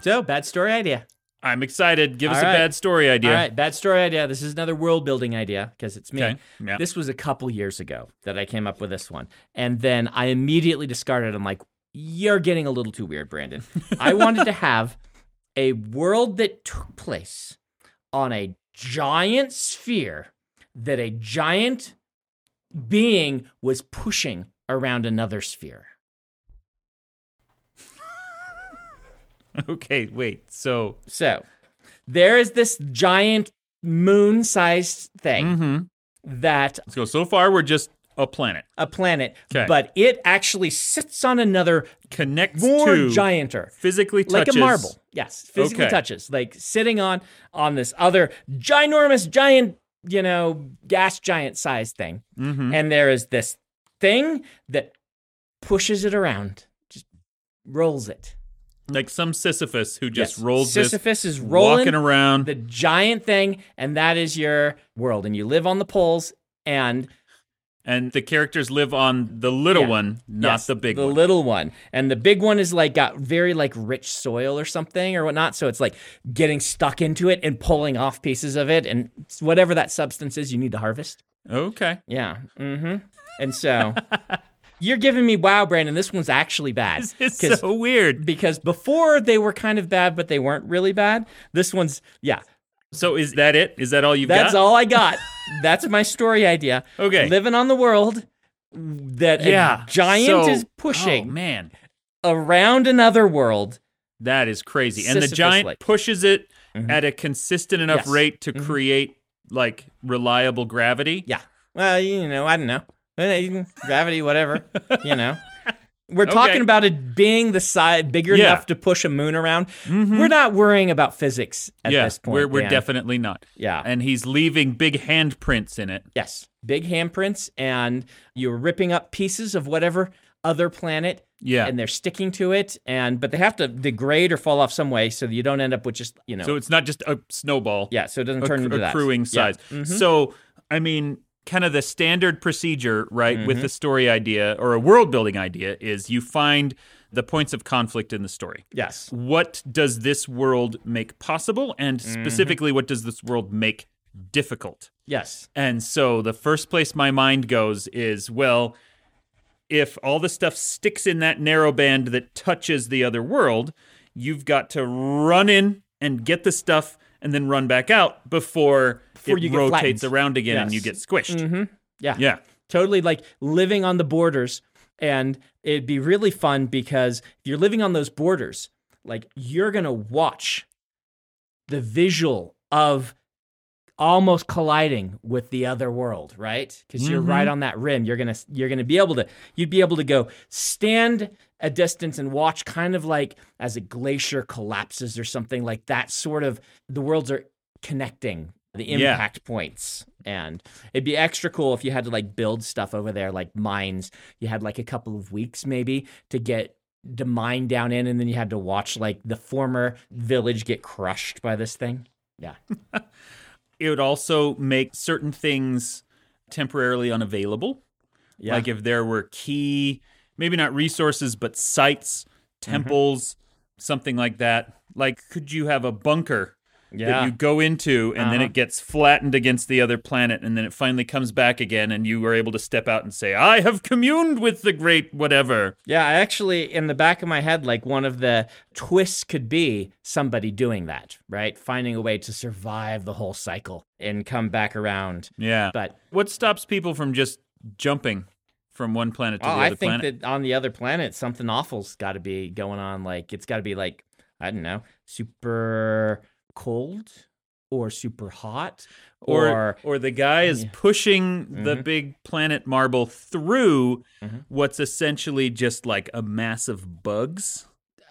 So, bad story idea. I'm excited. Give us All a bad story idea. All right, bad story idea. This is another world building idea because it's me. Okay, yeah. This was a couple years ago that I came up with this one. And then I immediately discarded. I'm like, you're getting a little too weird, Brandon. I wanted to have a world that took place on a giant sphere that a giant being was pushing around another sphere. Okay, wait. So, So there is this giant moon sized thing mhm. that let's go. So far, we're just a planet. a planet, 'Kay. but it actually sits on another Connects more to gianter. physically Like a marble, yes, physically Okay. touches, like sitting on on this other ginormous, giant, you know, gas giant sized thing, Mhm. and there is this thing that pushes it around, just rolls it. Like some Sisyphus who just Yes. rolls Sisyphus this, is rolling walking around. the giant thing, and that is your world, and you live on the poles, and and the characters live on the little Yeah. one, not Yes, the big the one. The little one. And the big one is like got very like rich soil or something or whatnot. So it's like getting stuck into it and pulling off pieces of it and whatever that substance is you need to harvest. okay. Yeah. Mm-hmm. And so you're giving me wow, Brandon. This one's actually bad. It's so weird. because before they were kind of bad, but they weren't really bad. This one's yeah. So is that it? Is that all you've That's got? That's all I got. That's my story idea. Okay. Living on the world that yeah. a giant So- is pushing Oh, man, around another world. that is crazy. And the giant pushes it Mhm. at a consistent enough Yes. rate to Mhm. create like reliable gravity. Yeah. Well, you know, I don't know. Gravity, whatever. you know. We're Okay. talking about it being the size bigger Yeah. enough to push a moon around. Mhm. We're not worrying about physics at yeah, this point. we're, we're definitely not. Yeah. And he's leaving big handprints in it. yes. Big handprints, and you're ripping up pieces of whatever other planet, Yeah. and they're sticking to it, and but they have to degrade or fall off some way, so that you don't end up with just you know. so it's not just a snowball. yeah, so it doesn't turn into that. accruing Yeah. size. Mhm. So, I mean, kind of the standard procedure, right, Mm-hmm. with the story idea or a world building idea is you find the points of conflict in the story. yes. What does this world make possible? And Mm-hmm. specifically, what does this world make difficult? Yes. And so the first place my mind goes is well, if all the stuff sticks in that narrow band that touches the other world, you've got to run in and get the stuff and then run back out before, Before it you get rotates flattened. around again and you get squished. Mm-hmm. Yeah. Yeah. totally like living on the borders and it'd be really fun because if you're living on those borders like you're gonna watch the visual of almost colliding with the other world right because you're right on that rim you're gonna you're gonna be able to you'd be able to go stand a distance and watch kind of like as a glacier collapses or something like that sort of the worlds are connecting the Yeah. impact points and it'd be extra cool if you had to like build stuff over there like mines you had like a couple of weeks maybe to get the mine down in and then you had to watch like the former village get crushed by this thing yeah It would also make certain things temporarily unavailable. yeah Like if there were key, maybe not resources, but sites, Mm-hmm. temples, something like that. Like, could you have a bunker that yeah you go into and then Uh-huh. it gets flattened against the other planet and then it finally comes back again and you are able to step out and say, I have communed with the great whatever. yeah I actually in the back of my head like one of the twists could be somebody doing that right finding a way to survive the whole cycle and come back around Yeah. but what stops people from just jumping from one planet to Oh, the other I think planet? that on the other planet, something awful's got to be going on. Like it's got to be like I don't know, super cold or super hot or or, or the guy is Yeah. pushing the Mhm. big planet marble through Mhm. what's essentially just like a mass of bugs.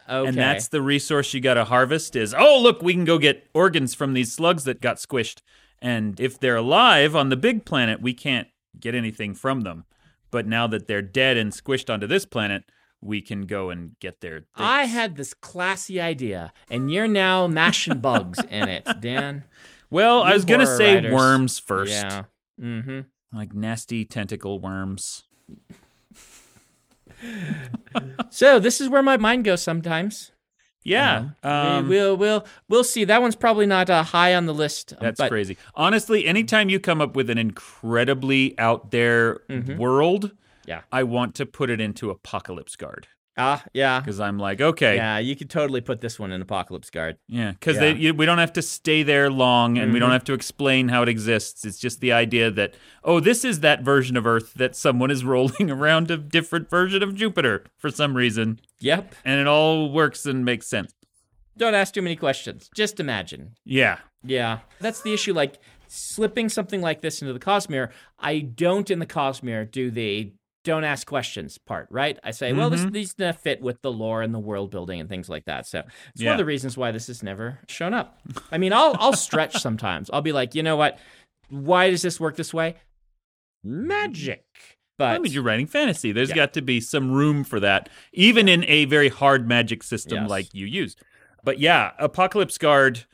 okay. And that's the resource you got to harvest is, oh, look, we can go get organs from these slugs that got squished. And if they're alive on the big planet, we can't get anything from them. But now that they're dead and squished onto this planet, we can go and get their. I had this classy idea, and you're now mashing bugs in it, Dan. Well, I was to say writers. worms first. Yeah. Mm-hmm. Like nasty tentacle worms. So this is where my mind goes sometimes. Yeah. We- um, we'll we'll we'll see. That one's probably not uh, high on the list. That's but crazy. Honestly, anytime you come up with an incredibly out there world, Yeah. I want to put it into Apocalypse Guard Ah, yeah, because I'm like, okay, yeah. You could totally put this one in Apocalypse Guard. Yeah, because Yeah. we don't have to stay there long, and we don't Mhm. have to explain how it exists. It's just the idea that oh, this is that version of Earth that someone is rolling around a different version of Jupiter for some reason, Yep. and it all works and makes sense. Don't ask too many questions. Just imagine. Yeah, Yeah, that's the issue. Like slipping something like this into the Cosmere, I don't in the Cosmere do the don't ask questions part, right? I say, well, this, Mhm. these fit with the lore and the world building and things like that. So it's one of the reasons why this has never shown up. I mean, I'll I'll stretch sometimes. I'll be like, you know what? Why does this work this way? Magic. But I mean, you're writing fantasy. There's Yeah. got to be some room for that, even in a very hard magic system Yes. like you use. But yeah, Apocalypse Guard,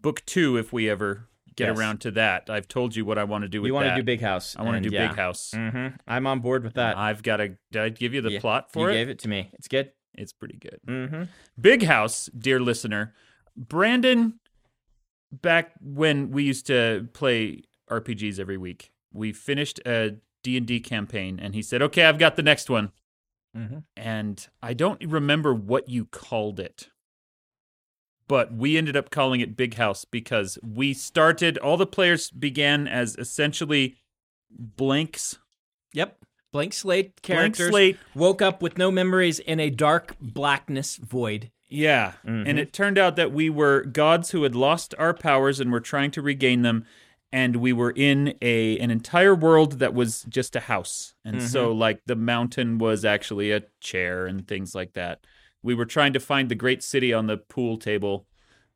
book two, if we ever get Yes. around to that. I've told you what I want to do with you want that. to do Big House. I want to do yeah. Big House. hmm I'm on board with that. I've got to. Did I give you the Yeah, plot for you it? You gave it to me. It's good. It's pretty good. Mm-hmm. Big House, dear listener, Brandon. Back when we used to play RPGs every week, we finished a D and D campaign, and he said, "Okay, I've got the next one." Mm-hmm. and I don't remember what you called it. But we ended up calling it Big House because we started, all the players began as essentially blanks, Yep. Blank slate characters. blank slate. woke up with no memories in a dark blackness void. Yeah. Mhm. And it turned out that we were gods who had lost our powers and were trying to regain them. And we were in a an entire world that was just a house. And so like the mountain was actually a chair and things like that. We were trying to find the great city on the pool table,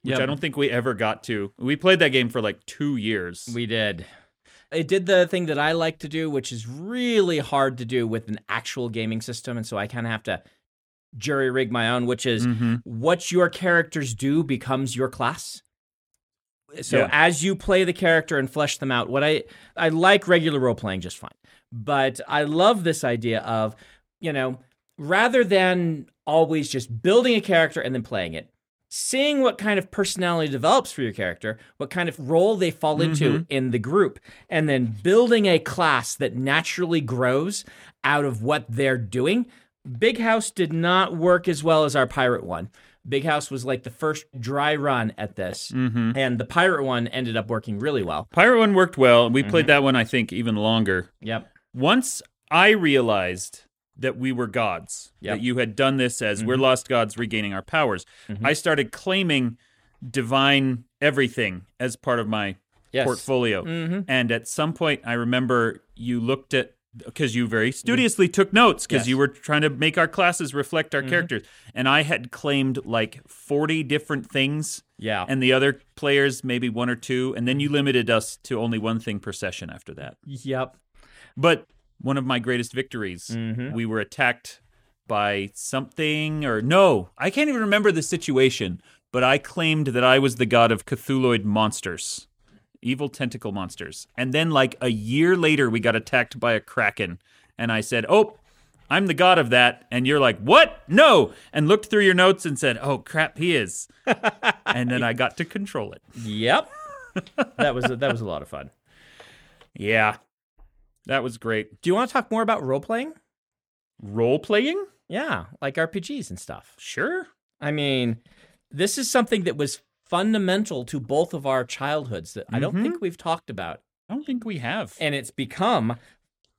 which Yep. I don't think we ever got to. We played that game for like two years. We did. It did the thing that I like to do, which is really hard to do with an actual gaming system. And so I kind of have to jury rig my own, which is Mhm. what your characters do becomes your class. So Yeah. as you play the character and flesh them out, what I I like regular role playing just fine. But I love this idea of, you know, rather than always just building a character and then playing it, seeing what kind of personality develops for your character, what kind of role they fall into in the group, and then building a class that naturally grows out of what they're doing. Big House did not work as well as our pirate one. Big House was like the first dry run at this, Mhm. and the pirate one ended up working really well. Pirate one worked well. We Mm-hmm. played that one, I think, even longer. Yep. once I realized that we were gods, Yep. that you had done this as we're lost gods regaining our powers, I started claiming divine everything as part of my Yes. portfolio. Mhm. And at some point, I remember you looked at because you very studiously took notes because Yes. Mm-hmm. you were trying to make our classes reflect our characters. And I had claimed like 40 different things Yeah. and the other players maybe one or two and then you limited us to only one thing per session after that yep. but one of my greatest victories. Mhm. we were attacked by something or no i can't even remember the situation but i claimed that i was the god of cthulhoid monsters evil tentacle monsters. And then like a year later we got attacked by a kraken. And i said oh i'm the god of that. And you're like what? No! And looked through your notes and said oh crap he is. And then i got to control it. Yep. that was a, that was a lot of fun. yeah that was great Do you want to talk more about role playing? role playing Yeah, like RPGs and stuff. sure I mean, this is something that was fundamental to both of our childhoods that I don't think mm-hmm. we've talked about. i don't think we have And it's become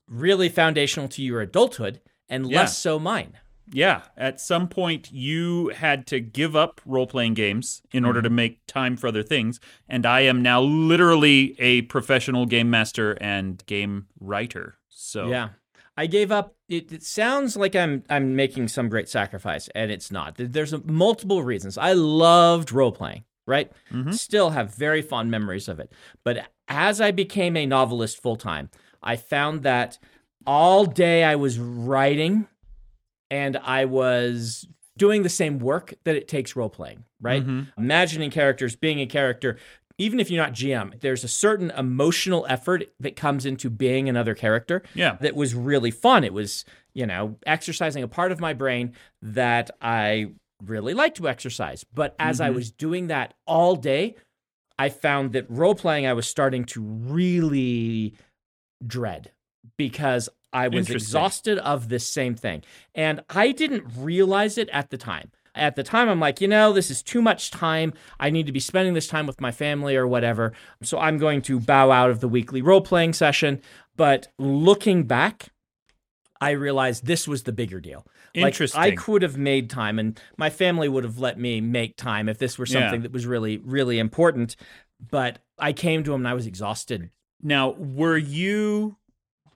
really foundational to your adulthood and Yeah. less so mine. Yeah, at some point you had to give up role playing games in order Mm-hmm. to make time for other things, and I am now literally a professional game master and game writer. So Yeah. I gave up. It, it sounds like I'm I'm making some great sacrifice, and it's not. There's multiple reasons. I loved role playing, right? Mhm. Still have very fond memories of it. But as I became a novelist full time, I found that all day I was writing, and I was doing the same work that it takes role playing, right? Mhm. Imagining characters, being a character. Even if you're not GM, there's a certain emotional effort that comes into being another character yeah, that was really fun. It was, you know, exercising a part of my brain that I really like to exercise. But as I was doing that all day, I found that role playing I was starting to really dread because I was exhausted of this same thing. And I didn't realize it at the time. At the time, I'm like, you know, this is too much time. I need to be spending this time with my family or whatever. So I'm going to bow out of the weekly role playing session. But looking back, I realized this was the bigger deal. Like, I could have made time, and my family would have let me make time if this were Yeah. something that was really, really important. But I came to him and I was exhausted. Now, were you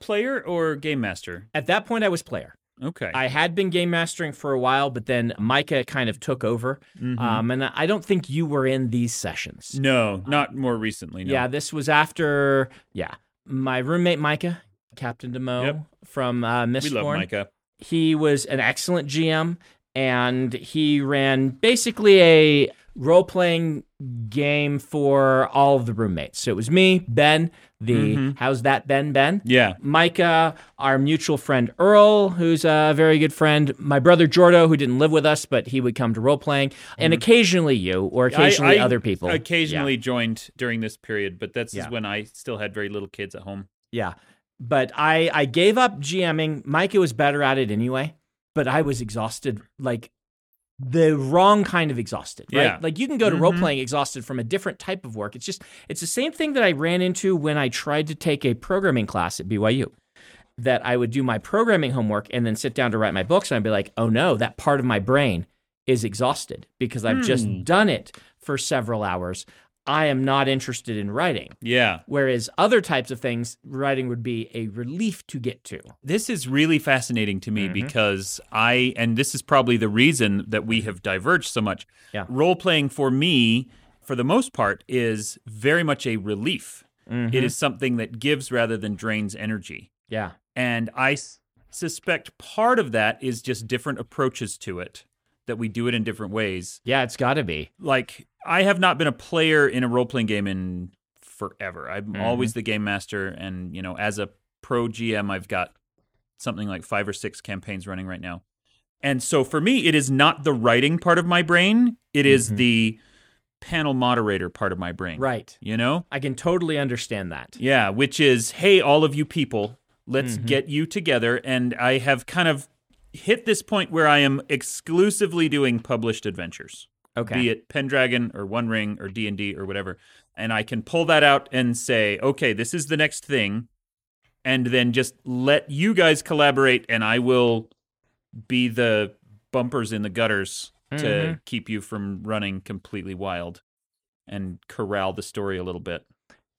player or game master? At that point, I was player. Okay. I had been game mastering for a while, but then Micah kind of took over. Mhm. Um, and I don't think you were in these sessions. no, not more recently. No. Yeah, this was after, yeah, my roommate Micah, Captain Demoux Yep. from uh, we love Micah. He was an excellent GM, and he ran basically a role playing game for all of the roommates. So it was me, Ben, the Mhm. how's that Ben Ben? Yeah. Micah, our mutual friend Earl, who's a very good friend, my brother Jordo, who didn't live with us, but he would come to role playing, and occasionally you, or occasionally Mm-hmm. I- I other people. Occasionally joined during this period, but that's Yeah. when I still had very little kids at home. Yeah. But I I gave up GMing. Micah was better at it anyway, but I was exhausted like the wrong kind of exhausted, right? Yeah. Like you can go to Mhm. role playing exhausted from a different type of work. It's just it's the same thing that I ran into when I tried to take a programming class at BYU. That I would do my programming homework and then sit down to write my books and I'd be like, "Oh no, that part of my brain is exhausted because I've Hmm. just done it for several hours. I am not interested in writing." Yeah. Whereas other types of things, writing would be a relief to get to. This is really fascinating to me Mhm. because I, and this is probably the reason that we have diverged so much. Yeah. Role playing for me, for the most part, is very much a relief. Mm-hmm. It is something that gives rather than drains energy. Yeah. And I s- suspect part of that is just different approaches to it, that we do it in different ways. Yeah, it's got to be. Like, I have not been a player in a role playing game in forever. I'm Mhm. always the game master. And, you know, as a pro GM, I've got something like five or six campaigns running right now. And so for me, it is not the writing part of my brain, It is Mhm. the panel moderator part of my brain. Right. You know? I can totally understand that. Yeah, which is, hey, all of you people, let's Mhm. get you together. And I have kind of hit this point where I am exclusively doing published adventures, Okay. be it Pendragon or One Ring or D and D or whatever, and I can pull that out and say, okay, this is the next thing, and then just let you guys collaborate, and I will be the bumpers in the gutters to Mhm. keep you from running completely wild and corral the story a little bit.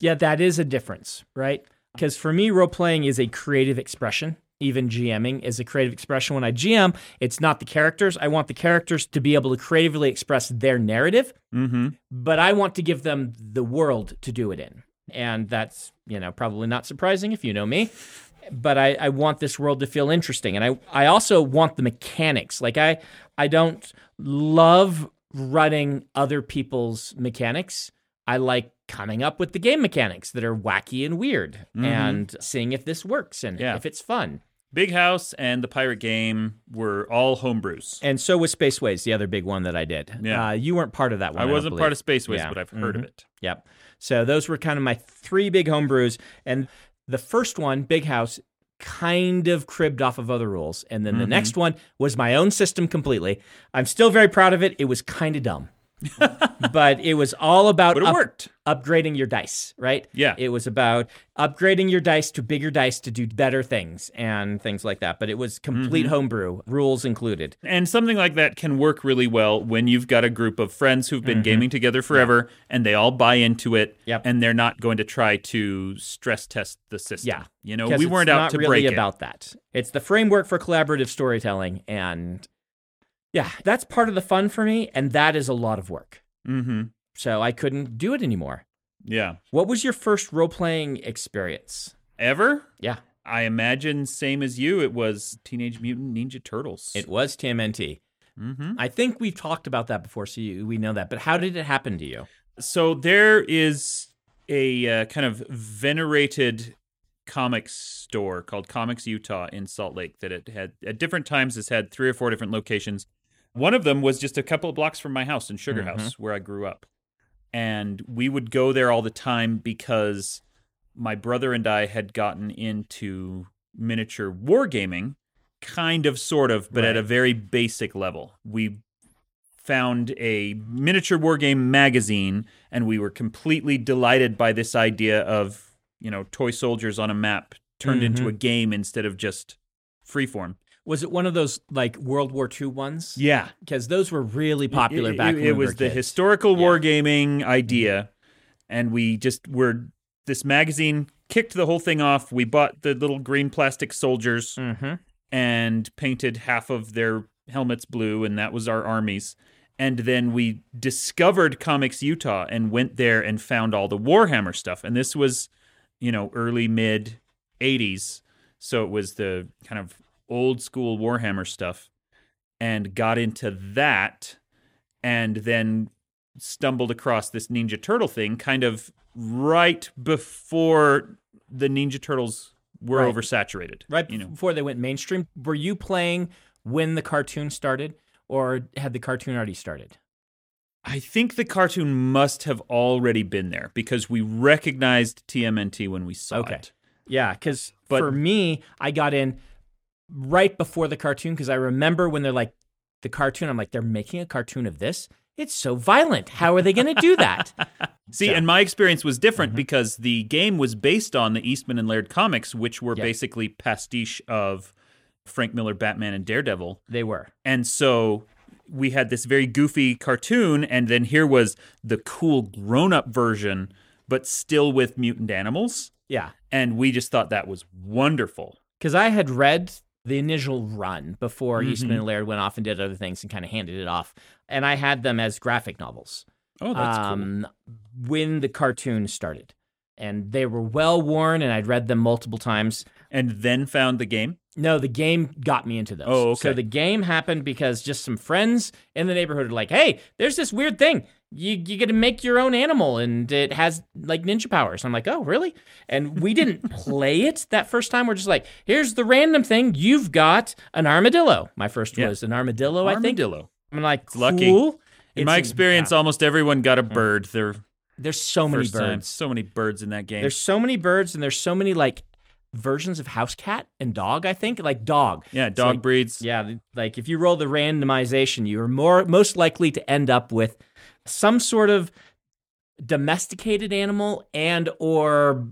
Yeah, that is a difference, right? Because for me, role playing is a creative expression. Even GMing is a creative expression. When I GM, it's not the characters. I want the characters to be able to creatively express their narrative, Mm-hmm. but I want to give them the world to do it in. And that's, you know, probably not surprising if you know me. But I, I want this world to feel interesting. And I, I also want the mechanics. Like I I don't love running other people's mechanics. I like coming up with the game mechanics that are wacky and weird Mhm. and seeing if this works and Yeah. if it's fun. Big House and the Pirate Game were all homebrews. And so was Spaceways, the other big one that I did. Yeah. Uh, you weren't part of that one. I wasn't part of. Spaceways, Yeah. but I've heard of Mhm. it. Yep. So those were kind of my three big homebrews. And the first one, Big House, kind of cribbed off of other rules. And then the Mhm. next one was my own system completely. I'm still very proud of it. It was kind of dumb. But it was all about it up- upgrading your dice, right? Yeah. It was about upgrading your dice to bigger dice to do better things and things like that. But it was complete Mhm. homebrew, rules included. And something like that can work really well when you've got a group of friends who've been Mhm. gaming together forever and they all buy into it Yep. and they're not going to try to stress test the system. Yeah. You know, we weren't out to really break about that. It's the framework for collaborative storytelling, and yeah, that's part of the fun for me, and that is a lot of work. Mm-hmm. So I couldn't do it anymore. Yeah. What was your first role playing experience? Ever? Yeah, I imagine same as you, it was Teenage Mutant Ninja Turtles. it was TMNT. mm-hmm. I think we've talked about that before, so you, we know that. But how did it happen to you? So there is a uh, kind of venerated comics store called Comics Utah in Salt Lake that it had at different times has had three or four different locations. One of them was just a couple of blocks from my house in Sugar Mm-hmm. House, where I grew up. And we would go there all the time because my brother and I had gotten into miniature wargaming, kind of, sort of, but at a very basic level. We found a miniature wargame magazine and we were completely delighted by this idea of, you know, toy soldiers on a map turned into a game instead of just freeform. Was it one of those like World War II ones? Yeah. Because those were really popular it, back it, when it was the kids. historical Yeah. wargaming idea and we just were this magazine kicked the whole thing off we bought the little green plastic soldiers Mhm. and painted half of their helmets blue and that was our armies and then we discovered comics utah and went there and found all the warhammer stuff and this was you know early mid 80s so it was the kind of old school warhammer stuff and got into that and then stumbled across this ninja turtle thing kind of right before the ninja turtles were Right. oversaturated Right you know before they went mainstream. Were you playing when the cartoon started, or had the cartoon already started? I think the cartoon must have already been there because we recognized TMNT when we saw Okay. it. Yeah, because for me, I got in right before the cartoon because I remember when they're like the cartoon. I'm like, they're making a cartoon of this. It's so violent. How are they going to do that? See, Yeah. and my experience was different mm-hmm. because the game was based on the Eastman and Laird comics, which were Yeah. basically pastiche of Frank Miller, Batman, and Daredevil. they were. And so we had this very goofy cartoon, and then here was the cool grown up version, but still with mutant animals. Yeah, And we just thought that was wonderful. because I had read the initial run before Mhm. Eastman and Laird went off and did other things and kind of handed it off, and I had them as graphic novels. Oh, that's cool. um, when the cartoon started. And they were well worn, and I'd read them multiple times. And then found the game. No, the game got me into those. Oh, okay. So the game happened because just some friends in the neighborhood were like, hey, there's this weird thing. You, you get to make your own animal, and it has like ninja powers. I'm like, oh, really? And we didn't play it that first time. We're just like, here's the random thing. You've got an armadillo. My first Yeah. was an armadillo, I think. Armadillo. I'm like, cool. lucky. In It's my a- experience, yeah. almost everyone got a bird. Their there's so many first time. birds. So many birds in that game. There's so many birds and there's so many like versions of house cat and dog, I think. Like dog. yeah, dog like- breeds. Yeah, like if you roll the randomization, you are more most likely to end up with some sort of domesticated animal and or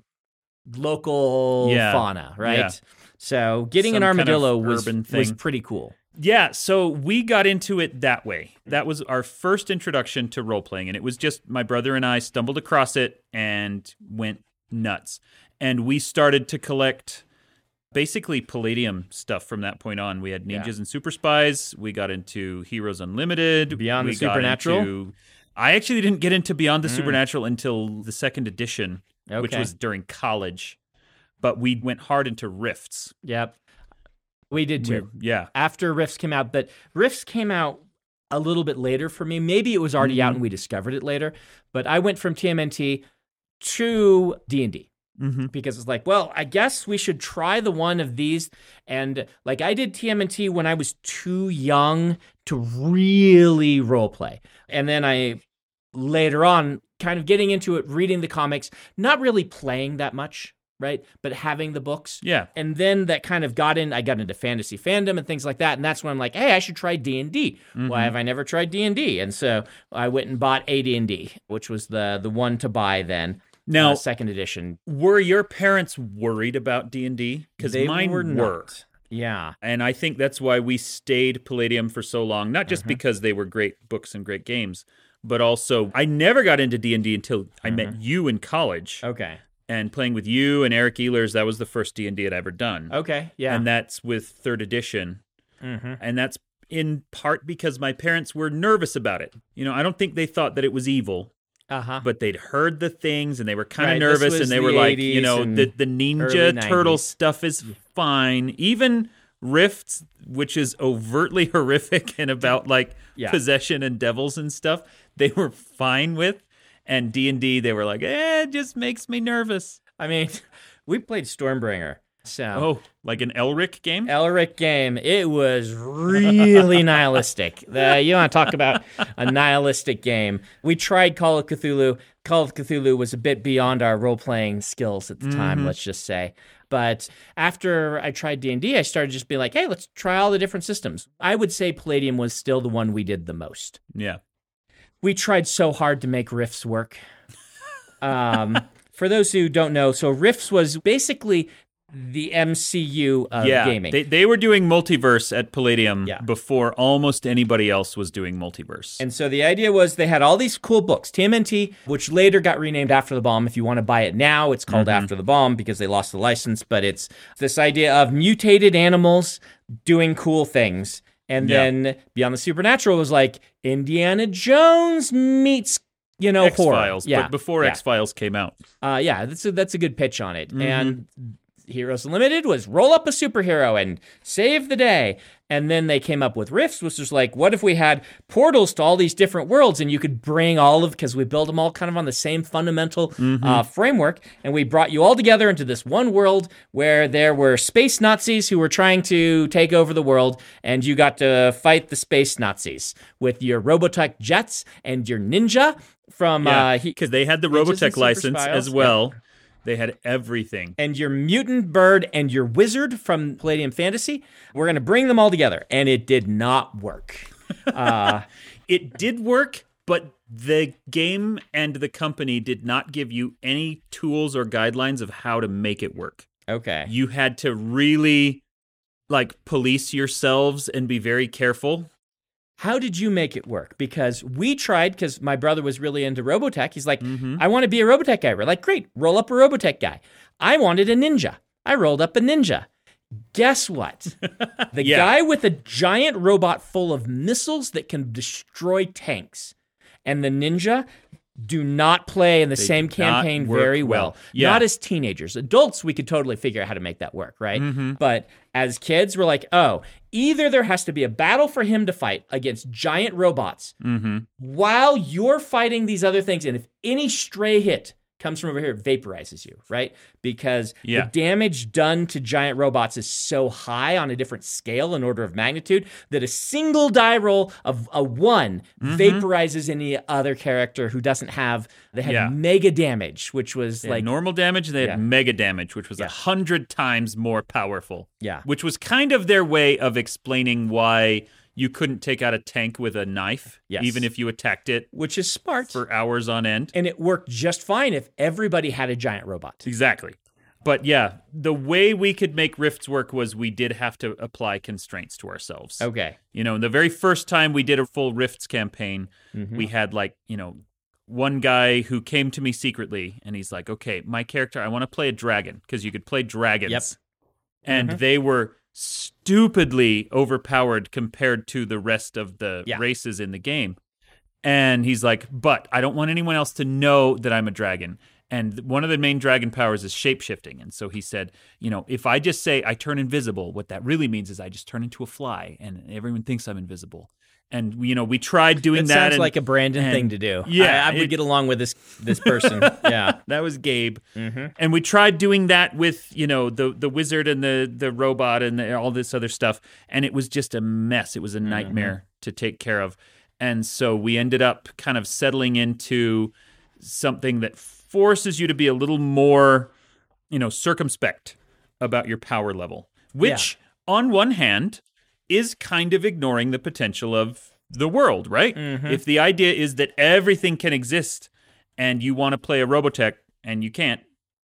local Yeah, fauna, right? yeah. So getting Some an kind of armadillo was, was pretty cool. Yeah, so we got into it that way. That was our first introduction to role playing, and it was just my brother and I stumbled across it and went nuts. And we started to collect basically Palladium stuff from that point on. We had Yeah. Ninjas and Super Spies. We got into Heroes Unlimited. Beyond the we got Supernatural? I actually didn't get into Beyond the Mm. Supernatural until the second edition, which was during college. But we went hard into Rifts. Yep. We did too. We- yeah. after Rifts came out, but Rifts came out a little bit later for me. Maybe it was already out Mhm. and we discovered it later. But I went from TMNT to D and D and D hmm because it's like, well, I guess we should try the one of these. And like I did TMNT when I was too young to really role play, and then I later on kind of getting into it, reading the comics, not really playing that much, right? But having the books Yeah. and then that kind of got in i got into fantasy fandom and things like that and that's when i'm like hey i should try d&d Mm-hmm. why have i never tried d&d and so i went and bought ad&d which was the the one to buy then Now, uh, second edition Were your parents worried about D and D? Because mine were were, yeah and I think that's why we stayed Palladium for so long. Not just Mhm. because they were great books and great games, but also I never got into D and D until I met you in college okay and playing with you and Eric Ehlers. That was the first D and D I'd ever done, okay yeah and that's with third edition, mm-hmm. and that's in part because my parents were nervous about it. You know, I don't think they thought that it was evil. Uh-huh but they'd heard the things and they were kind of Right, nervous and they the were like, you know, the the ninja turtle stuff is fine. Even Rifts, which is overtly horrific and about like Yeah. possession and devils and stuff, they were fine with. And D and D, they were like, eh, it just makes me nervous. i mean we played stormbringer So Oh, like an Elric game? Elric game, it was really nihilistic. The, you want to talk about a nihilistic game? We tried Call of Cthulhu. Call of Cthulhu was a bit beyond our role playing skills at the time. Let's just say. But after I tried D and I started just being like, "Hey, let's try all the different systems." I would say Palladium was still the one we did the most. yeah. We tried so hard to make Rifts work. Um, for those who don't know, so Rifts was basically the MCU of yeah. gaming. They, they were doing multiverse at Palladium Yeah. before almost anybody else was doing multiverse. And so the idea was they had all these cool books, TMNT, which later got renamed After the Bomb. If you want to buy it now, it's called After the Bomb because they lost the license. But it's this idea of mutated animals doing cool things. And Yeah. then Beyond the Supernatural was like Indiana Jones meets, you know, X horror. Files, Yeah. but before yeah. X Files came out. Uh, yeah, that's a, that's a good pitch on it. Mm-hmm. And Heroes Unlimited was roll up a superhero and save the day. And then they came up with Rifts, which was like, what if we had portals to all these different worlds and you could bring all of, because we built them all kind of on the same fundamental Mm-hmm. uh, framework. And we brought you all together into this one world where there were space Nazis who were trying to take over the world. And you got to fight the space Nazis with your Robotech jets and your ninja from, Yeah, uh, he- because they had the Robotech license as well. They had everything. and your mutant bird and your wizard from Palladium Fantasy. We're going to bring them all together. And it did not work. Uh, It did work, but the game and the company did not give you any tools or guidelines of how to make it work. okay. You had to really like police yourselves and be very careful. How did you make it work? Because we tried, because my brother was really into Robotech. He's like, Mm-hmm. I want to be a Robotech guy. We're like, great, roll up a Robotech guy. I wanted a ninja. I rolled up a ninja. Guess what? The Yeah. guy with a giant robot full of missiles that can destroy tanks and the ninja do not play in the same campaign very well. well. Yeah. Not as teenagers. Adults, we could totally figure out how to make that work, right? Mm-hmm. But as kids, we're like, oh, either there has to be a battle for him to fight against giant robots Mm-hmm. while you're fighting these other things, and if any stray hit comes from over here, it vaporizes you, right? Because Yeah. the damage done to giant robots is so high on a different scale and order of magnitude that a single die roll of a one Mm-hmm. vaporizes any other character who doesn't have they had Yeah. mega damage, which was They like normal damage, they had Yeah. mega damage, which was a hundred times more powerful. yeah. Which was kind of their way of explaining why you couldn't take out a tank with a knife, Yes. even if you attacked it Which is smart. for hours on end. and it worked just fine if everybody had a giant robot. Exactly. But yeah, the way we could make rifts work was we did have to apply constraints to ourselves. Okay. You know, in the very first time we did a full rifts campaign, Mm-hmm. we had like, you know, one guy who came to me secretly and he's like, okay, my character, I want to play a dragon because you could play dragons. Yep. And Mhm. they were stupidly overpowered compared to the rest of the Yeah. races in the game. And he's like, but I don't want anyone else to know that I'm a dragon. And one of the main dragon powers is shapeshifting. And so he said, you know, if I just say I turn invisible, what that really means is I just turn into a fly and everyone thinks I'm invisible. And, you know, we tried doing That that. sounds and like a Brandon and- thing to do. Yeah, I, I would it- get along with this this person. yeah. that was Gabe. Mm-hmm. And we tried doing that with, you know, the the wizard and the the robot and the, all this other stuff, and it was just a mess. It was a Mm-hmm. nightmare to take care of. And so we ended up kind of settling into something that forces you to be a little more, you know, circumspect about your power level, which on one hand is kind of ignoring the potential of the world, right? Mm-hmm. If the idea is that everything can exist and you want to play a Robotech and you can't,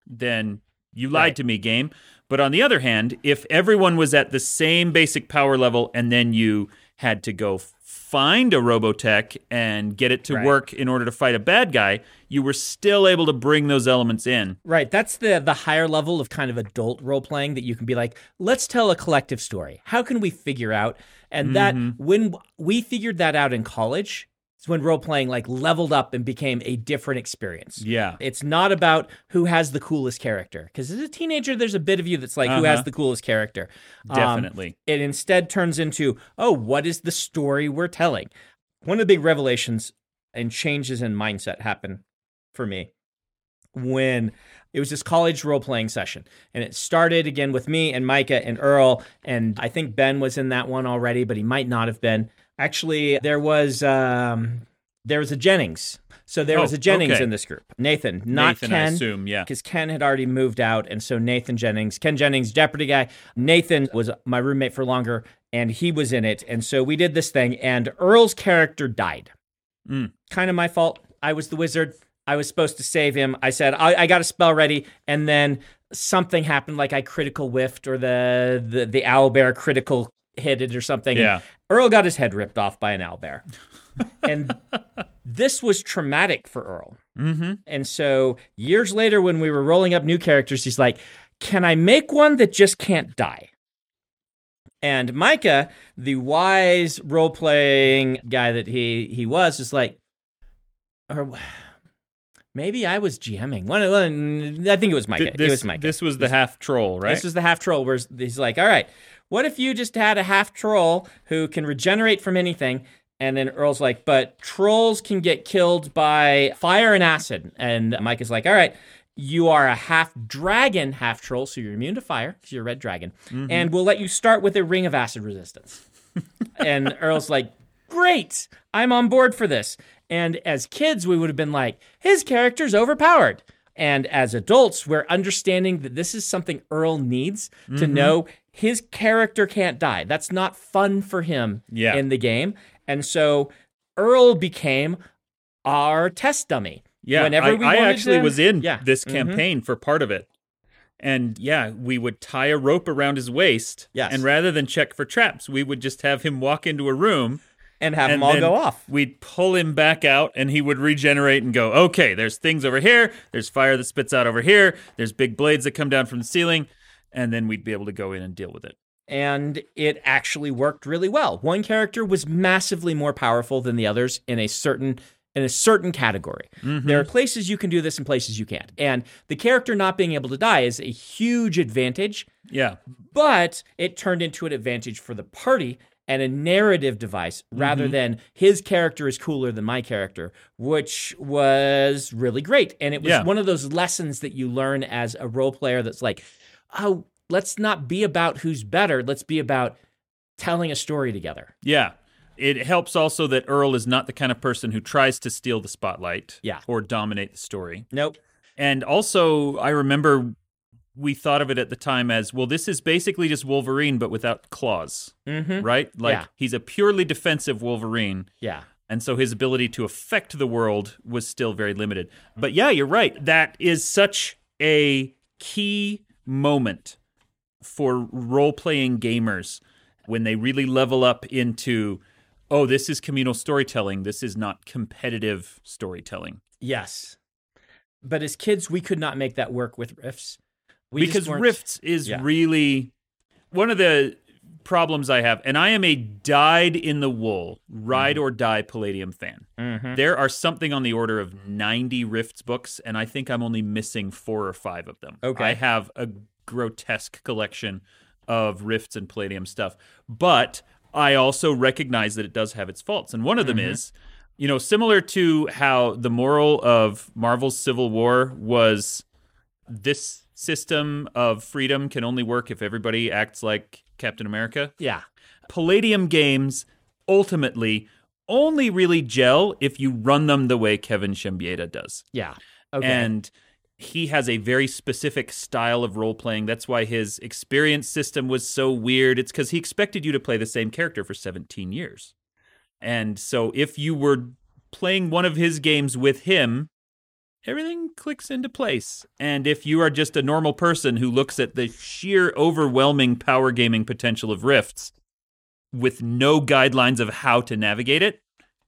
then you lied Right. to me, game. But on the other hand, if everyone was at the same basic power level and then you had to go find a Robotech and get it to Right. work in order to fight a bad guy, you were still able to bring those elements in. Right. That's the the higher level of kind of adult role playing that you can be like, let's tell a collective story. How can we figure out? And that Mm-hmm. when we figured that out in college, it's when role playing like leveled up and became a different experience. Yeah. It's not about who has the coolest character. Because as a teenager, there's a bit of you that's like, who has Uh-huh. the coolest character? Um, Definitely. it instead turns into, oh, what is the story we're telling? One of the big revelations and changes in mindset happen for me when it was this college role playing session, and it started again with me and Micah and Earl, and I think Ben was in that one already, but he might not have been. Actually, there was um, there was a Jennings. So there was Oh, a Jennings okay. in this group. Nathan, not Nathan, I Ken assume, yeah. because Ken had already moved out, and so Nathan Jennings, Ken Jennings, Jeopardy guy. Nathan was my roommate for longer, and he was in it, and so we did this thing, and Earl's character died. Mm. Kind of my fault. I was the wizard. I was supposed to save him. I said I, I got a spell ready, and then something happened, like I critical whiffed, or the the the owl bear critical hit it or something. Yeah. Earl got his head ripped off by an owl bear, and this was traumatic for Earl. Mm-hmm. And so years later, when we were rolling up new characters, he's like, Can I make one that just can't die? And Micah, the wise role playing guy that he he was, is like, or maybe I was GMing. One, one I think it was Micah. this, it was Micah. this was the half troll, right? This was the half troll where he's like, all right, what if you just had a half troll who can regenerate from anything? And then Earl's like, but trolls can get killed by fire and acid. And Mike is like, all right, you are a half dragon, half troll, so you're immune to fire because you're a red dragon. Mm-hmm. And we'll let you start with a ring of acid resistance. and Earl's like, great, I'm on board for this. And as kids, we would have been like, his character's overpowered. And as adults, we're understanding that this is something Earl needs to know his character can't die. That's not fun for him Yeah. in the game. And so Earl became our test dummy. Yeah, Whenever I, we I actually to- was in Yeah. this Mhm. campaign for part of it. And yeah, we would tie a rope around his waist. Yes. And rather than check for traps, we would just have him walk into a room And have and them all go off. We'd pull him back out and he would regenerate and go, okay, there's things over here. There's fire that spits out over here. There's big blades that come down from the ceiling. And then we'd be able to go in and deal with it. and it actually worked really well. One character was massively more powerful than the others in a certain in a certain category. Mm-hmm. There are places you can do this and places you can't. And the character not being able to die is a huge advantage, Yeah. but it turned into an advantage for the party and a narrative device rather mm-hmm. than his character is cooler than my character, which was really great. And it was Yeah. one of those lessons that you learn as a role player that's like, oh, let's not be about who's better. Let's be about telling a story together. Yeah. It helps also that Earl is not the kind of person who tries to steal the spotlight Yeah. or dominate the story. Nope. And also, I remember we thought of it at the time as well, this is basically just Wolverine, but without claws, Mm-hmm. right? Like Yeah. he's a purely defensive Wolverine. Yeah. And so his ability to affect the world was still very limited. But yeah, you're right. That is such a key moment for role playing gamers when they really level up into, oh, this is communal storytelling. This is not competitive storytelling. Yes. But as kids, we could not make that work with Rifts. We because Rifts is Yeah. really one of the problems I have, and I am a dyed in the wool, ride Mm-hmm. or die Palladium fan. Mhm. There are something on the order of 90 Rifts books, and I think I'm only missing four or five of them. Okay. I have a grotesque collection of Rifts and Palladium stuff, but I also recognize that it does have its faults. And one of them is, you know, similar to how the moral of Marvel's Civil War was this system of freedom can only work if everybody acts like Captain America. Yeah. Palladium games ultimately only really gel if you run them the way Kevin Siembieda does. Yeah. Okay. And he has a very specific style of role playing. That's why his experience system was so weird. It's because he expected you to play the same character for 17 years. And so if you were playing one of his games with him, everything clicks into place. And if you are just a normal person who looks at the sheer overwhelming power gaming potential of Rifts with no guidelines of how to navigate it,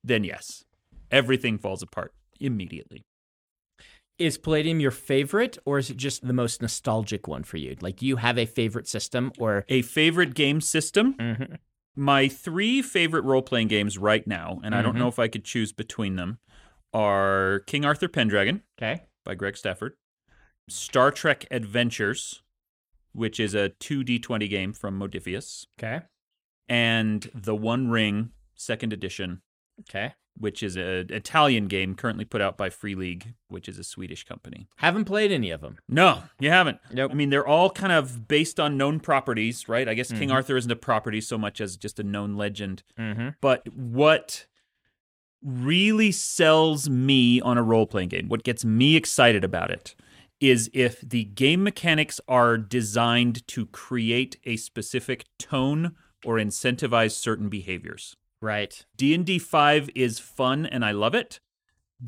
then yes, everything falls apart immediately. is Palladium your favorite, or is it just the most nostalgic one for you? Like, do you have a favorite system, or A favorite game system? Mhm. My three favorite role playing games right now, and I don't Mhm. know if I could choose between them, are King Arthur Pendragon okay? by Greg Stafford, Star Trek Adventures, which is a 2D20 game from Modiphius, Okay. and The One Ring, second edition, Okay. which is an Italian game currently put out by Free League, which is a Swedish company. Haven't played any of them. No, you haven't. Nope. I mean, they're all kind of based on known properties, right? I guess Mm-hmm. King Arthur isn't a property so much as just a known legend. Mm-hmm. But what really sells me on a role playing game, what gets me excited about it, is if the game mechanics are designed to create a specific tone or incentivize certain behaviors. Right. D&D 5 is fun and I love it.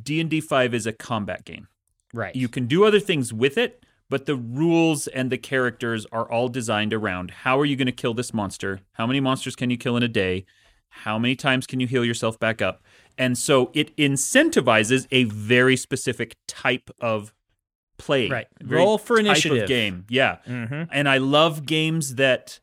D&D 5 is a combat game. Right. You can do other things with it, but the rules and the characters are all designed around how are you going to kill this monster? How many monsters can you kill in a day? How many times can you heal yourself back up? And so it incentivizes a very specific type of play. Right. Roll for type initiative. Of game. Yeah. Mm-hmm. And I love games that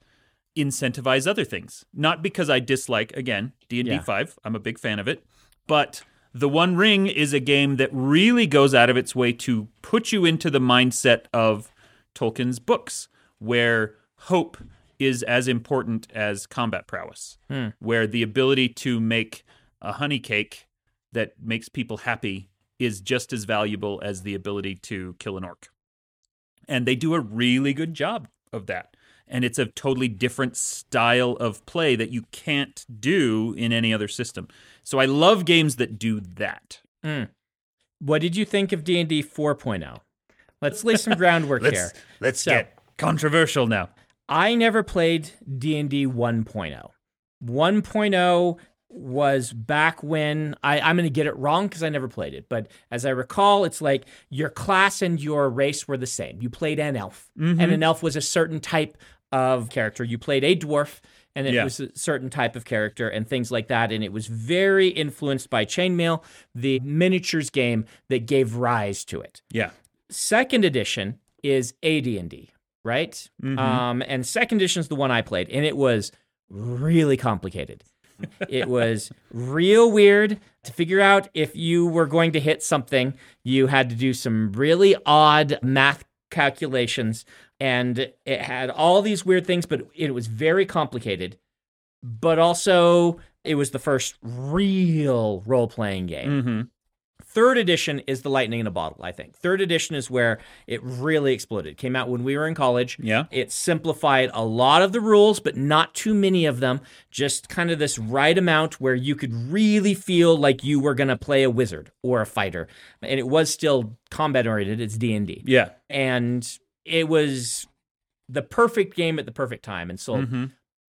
incentivize other things. Not because I dislike again D&D Yeah. 5. I'm a big fan of it, but The One Ring is a game that really goes out of its way to put you into the mindset of Tolkien's books where hope is as important as combat prowess. Hmm. Where the ability to make a honey cake that makes people happy is just as valuable as the ability to kill an orc. And they do a really good job of that. And it's a totally different style of play that you can't do in any other system. So I love games that do that. Hmm. What did you think of D and D 4.0? Let's lay some groundwork here. let's So- controversial now. I never played D&D 1.0. 1.0 was back when I, I'm going to get it wrong because I never played it. But as I recall, it's like your class and your race were the same. You played an elf, and an elf was a certain type of character. You played a dwarf, and it Yeah. was a certain type of character, and things like that. And it was very influenced by Chainmail, the miniatures game that gave rise to it Yeah. second edition is AD&D, right? Um, and second edition is the one I played, and it was really complicated. It was real weird to figure out if you were going to hit something. You had to do some really odd math calculations, and it had all these weird things, but it was very complicated. But also, it was the first real role playing game. Mm-hmm. Third edition is the lightning in a bottle, I think. Third edition is where it really exploded. It came out when we were in college. Yeah. It simplified a lot of the rules, but not too many of them. Just kind of this right amount where you could really feel like you were going to play a wizard or a fighter. And it was still combat oriented. It's D&D. Yeah. And it was the perfect game at the perfect time and sold Mhm.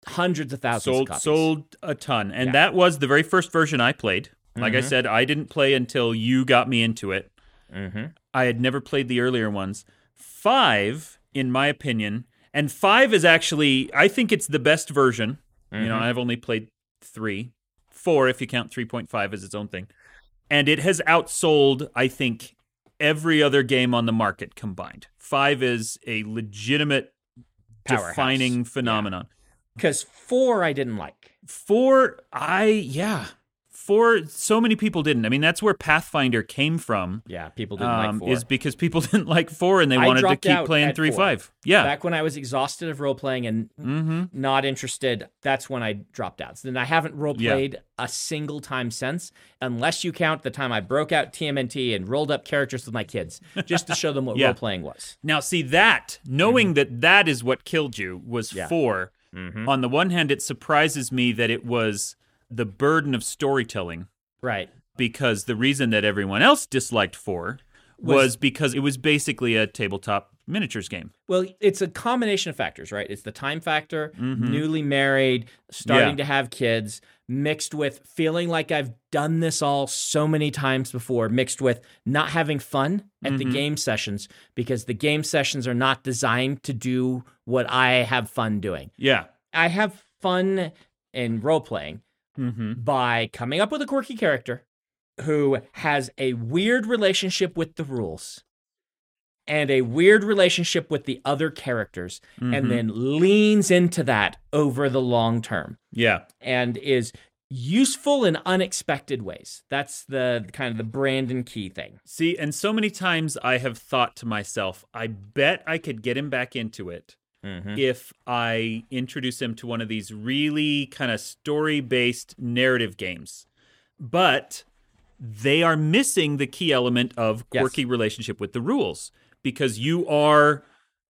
hundreds of thousands sold of copies. sold a ton and Yeah. that was the very first version i played like i Mhm. said i didn't play until you got me into it hmm i had never played the earlier ones five in my opinion and five is actually i think it's the best version you know Mhm. i've only played three four if you count 3.5 as its own thing and it has outsold i think every other game on the market combined five is a legitimate Powerhouse. defining phenomenon Because four I didn't like. Four, I yeah. Four, so many people didn't. I mean, that's where Pathfinder came from. Yeah, people didn't Um, like four. is because people didn't like four and they I wanted to keep playing three four. five. Yeah. Back when I was exhausted of role playing and mm-hmm. not interested, that's when I dropped out. So then I haven't role Yeah. played a single time since, unless you count the time I broke out TMNT and rolled up characters with my kids just to show them what Yeah. role playing was. Now, see that knowing that that is what killed you was Mm-hmm. Yeah. four. Mm-hmm. On the one hand, it surprises me that it was the burden of storytelling Right. because the reason that everyone else disliked four was, Was- because it was basically a tabletop miniatures game. Well, it's a combination of factors, right? It's the time factor, Mhm. newly married, starting Yeah. to have kids, mixed with feeling like I've done this all so many times before, mixed with not having fun at the Mhm. game sessions because the game sessions are not designed to do what I have fun doing. Yeah. I have fun in role playing Mm-hmm. by coming up with a quirky character who has a weird relationship with the rules and a weird relationship with the other characters Mhm. and then leans into that over the long term Yeah. and is useful in unexpected ways. That's the kind of the Brandon key thing. See, and so many times I have thought to myself, I bet I could get him back into it Mm-hmm. if I introduce him to one of these really kind of story based narrative games. but they are missing the key element of Yes. quirky relationship with the rules because you are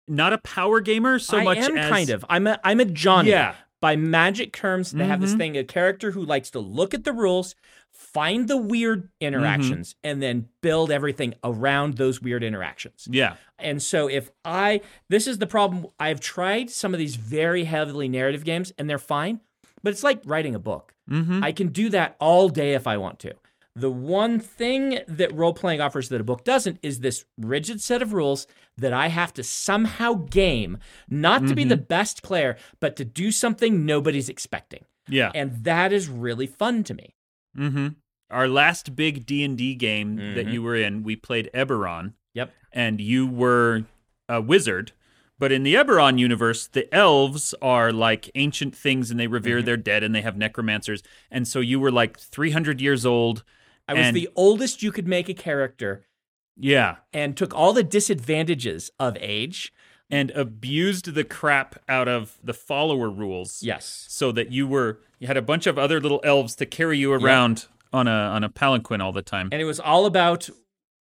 not a power gamer so I much am as kind of. I'm a I'm a Johnny. Yeah. By magic terms, they have this Mhm. thing, a character who likes to look at the rules, find the weird interactions, and then build everything around those weird interactions. yeah And so if I this is the problem, I've tried some of these very heavily narrative games and they're fine, but it's like writing a book. mm-hmm. I can do that all day if I want to. The one thing that role playing offers that a book doesn't is this rigid set of rules that I have to somehow game, not to be the best player, but to do something nobody's expecting. yeah And that is really fun to me. mm-hmm. our last big d&d game that Mhm. you were in we played eberron Yep. and you were a wizard. But in the Eberron universe, the elves are like ancient things and they revere Mm-hmm. their dead and they have necromancers. And so you were like 300 years old. I was the oldest you could make a character Yeah. and took all the disadvantages of age. And abused the crap out of the follower rules. Yes. So that you were, you had a bunch of other little elves to carry you around on a, on a palanquin all the time. And it was all about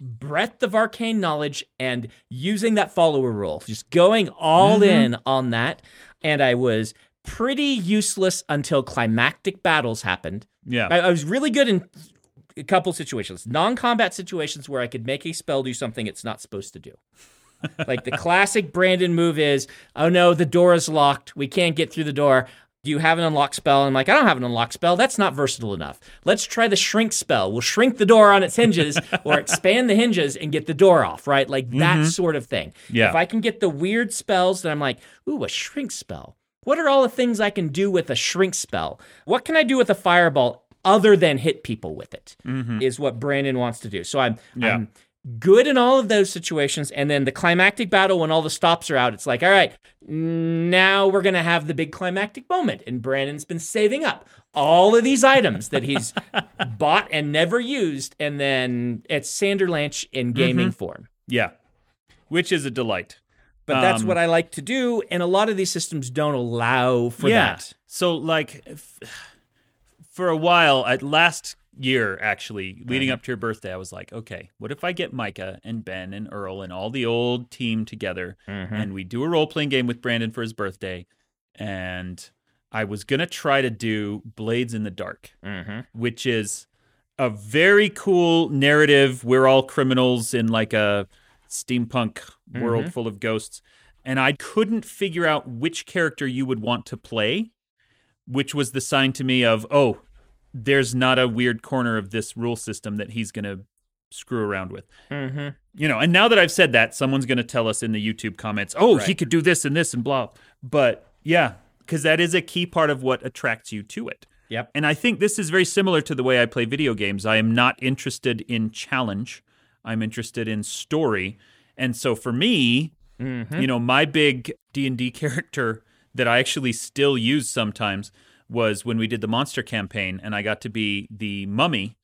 breadth of arcane knowledge and using that follower rule, just going all mm-hmm. in on that. And I was pretty useless until climactic battles happened. yeah. I, I was really good in a couple situations, non combat situations where I could make a spell do something it's not supposed to do. like the classic Brandon move is, oh no, the door is locked. We can't get through the door. Do you have an unlock spell? I'm like, I don't have an unlock spell. That's not versatile enough. Let's try the shrink spell. We'll shrink the door on its hinges or expand the hinges and get the door off, right? Like that mm-hmm. sort of thing. Yeah. If I can get the weird spells that I'm like, ooh, a shrink spell. What are all the things I can do with a shrink spell? What can I do with a fireball other than hit people with it? Is what Brandon wants to do. So I'm, Yeah. I'm good in all of those situations. And then the climactic battle, when all the stops are out, it's like, all right, now we're going to have the big climactic moment. And Brandon's been saving up all of these items that he's bought and never used. And then it's Sanderlanche in gaming form. Yeah. Which is a delight. But that's Um, what I like to do. And a lot of these systems don't allow for yeah. that. So like for a while, at last year actually, leading uh-huh. up to your birthday, I was like, okay, what if I get Micah and Ben and Earl and all the old team together mm-hmm. and we do a role playing game with Brandon for his birthday and I was going to try to do Blades in the Dark, Mm-hmm. which is a very cool narrative. We're all criminals in like a steampunk world mm-hmm. full of ghosts. And I couldn't figure out which character you would want to play, which was the sign to me of, oh, there's not a weird corner of this rule system that he's going to screw around with. Mm-hmm. You know, and now that I've said that, someone's going to tell us in the YouTube comments, oh, he could do this and this and blah. But yeah, because that is a key part of what attracts you to it. Yep. And I think this is very similar to the way I play video games. I am not interested in challenge. I'm interested in story. And so for me, Mm-hmm. you know, my big D&D character that I actually still use sometimes was when we did the monster campaign and I got to be the mummy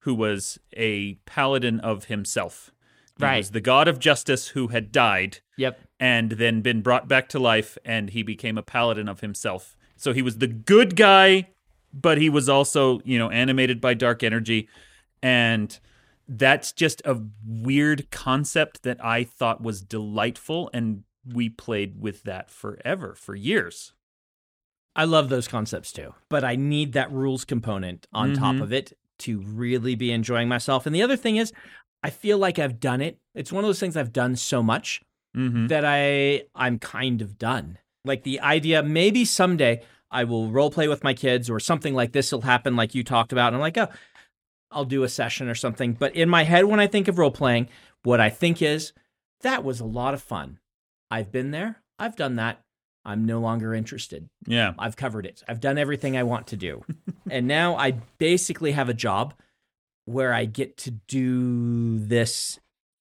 who was a paladin of himself. He Right. was the god of justice who had died Yep. and then been brought back to life and he became a paladin of himself. So he was the good guy, but he was also, you know, animated by dark energy and that's just a weird concept that I thought was delightful and we played with that forever for years. I love those concepts too, but I need that rules component on top Mhm. of it to really be enjoying myself. And the other thing is, I feel like I've done it. It's one of those things I've done so much Mm-hmm. that I I'm kind of done. Like the idea, maybe someday I will role play with my kids or something like this will happen, like you talked about. And I'm like, oh, I'll do a session or something. But in my head, when I think of role playing, what I think is that was a lot of fun. I've been there. I've done that. I'm no longer interested. Yeah. I've covered it. I've done everything I want to do. and now I basically have a job where I get to do this.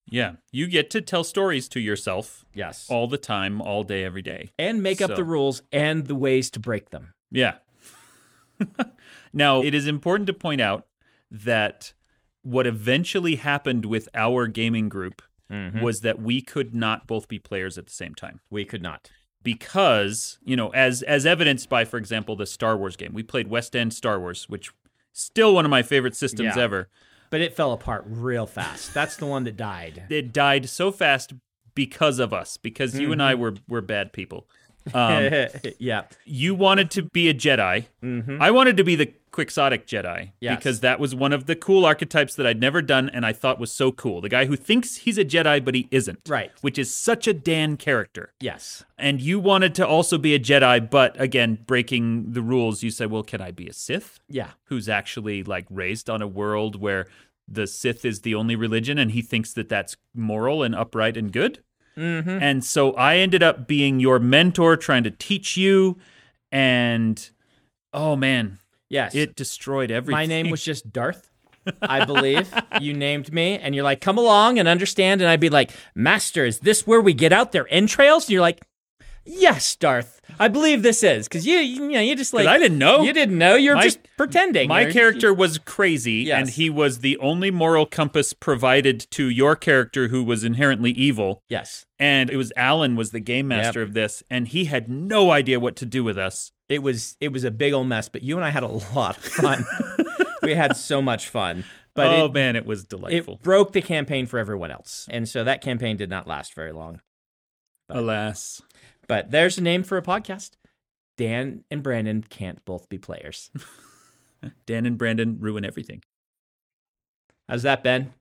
Yeah. You get to tell stories to yourself Yes. all the time, all day, every day. And make up the rules and the ways to break them. Yeah. now, it is important to point out that what eventually happened with our gaming group was that we could not both be players at the same time We could not. because, you know, as as evidenced by for example the Star Wars game. We played West End Star Wars, which Still one of my favorite systems Yeah. ever. But it fell apart real fast. That's the one that died. It died so fast because of us, because you and I Mm-hmm. were were bad people. Um, yeah. you wanted to be a Jedi. Mm-hmm. I wanted to be the quixotic Jedi Yes. because that was one of the cool archetypes that I'd never done and I thought was so cool. The guy who thinks he's a Jedi but he isn't. Right. Which is such a Dan character. Yes. And you wanted to also be a Jedi, but again, breaking the rules, you said, well, can I be a Sith? Yeah. Who's actually like raised on a world where the Sith is the only religion and he thinks that that's moral and upright and good? Mm-hmm. And so I ended up being your mentor, trying to teach you. And oh man, Yes. it destroyed everything. My name was just Darth, I believe. you named me, and you're like, come along and understand. And I'd be like, Master, is this where we get out their entrails? And you're like, Yes, Darth. I believe this is. Because you, you know, you just like. I didn't know. You didn't know. You're My- just pretending. My You're- character was crazy, Yes. and he was the only moral compass provided to your character, who was inherently evil. Yes. And it was Alan was the game master of this, and he had no idea what to do with us. It was it was a big old mess, but you and I had a lot of fun. we had so much fun. But oh it, man, it was delightful. it broke the campaign for everyone else. And so that campaign did not last very long. Alas. But there's a name for a podcast. Dan and Brandon can't both be players. Dan and Brandon ruin everything. How's that, Ben?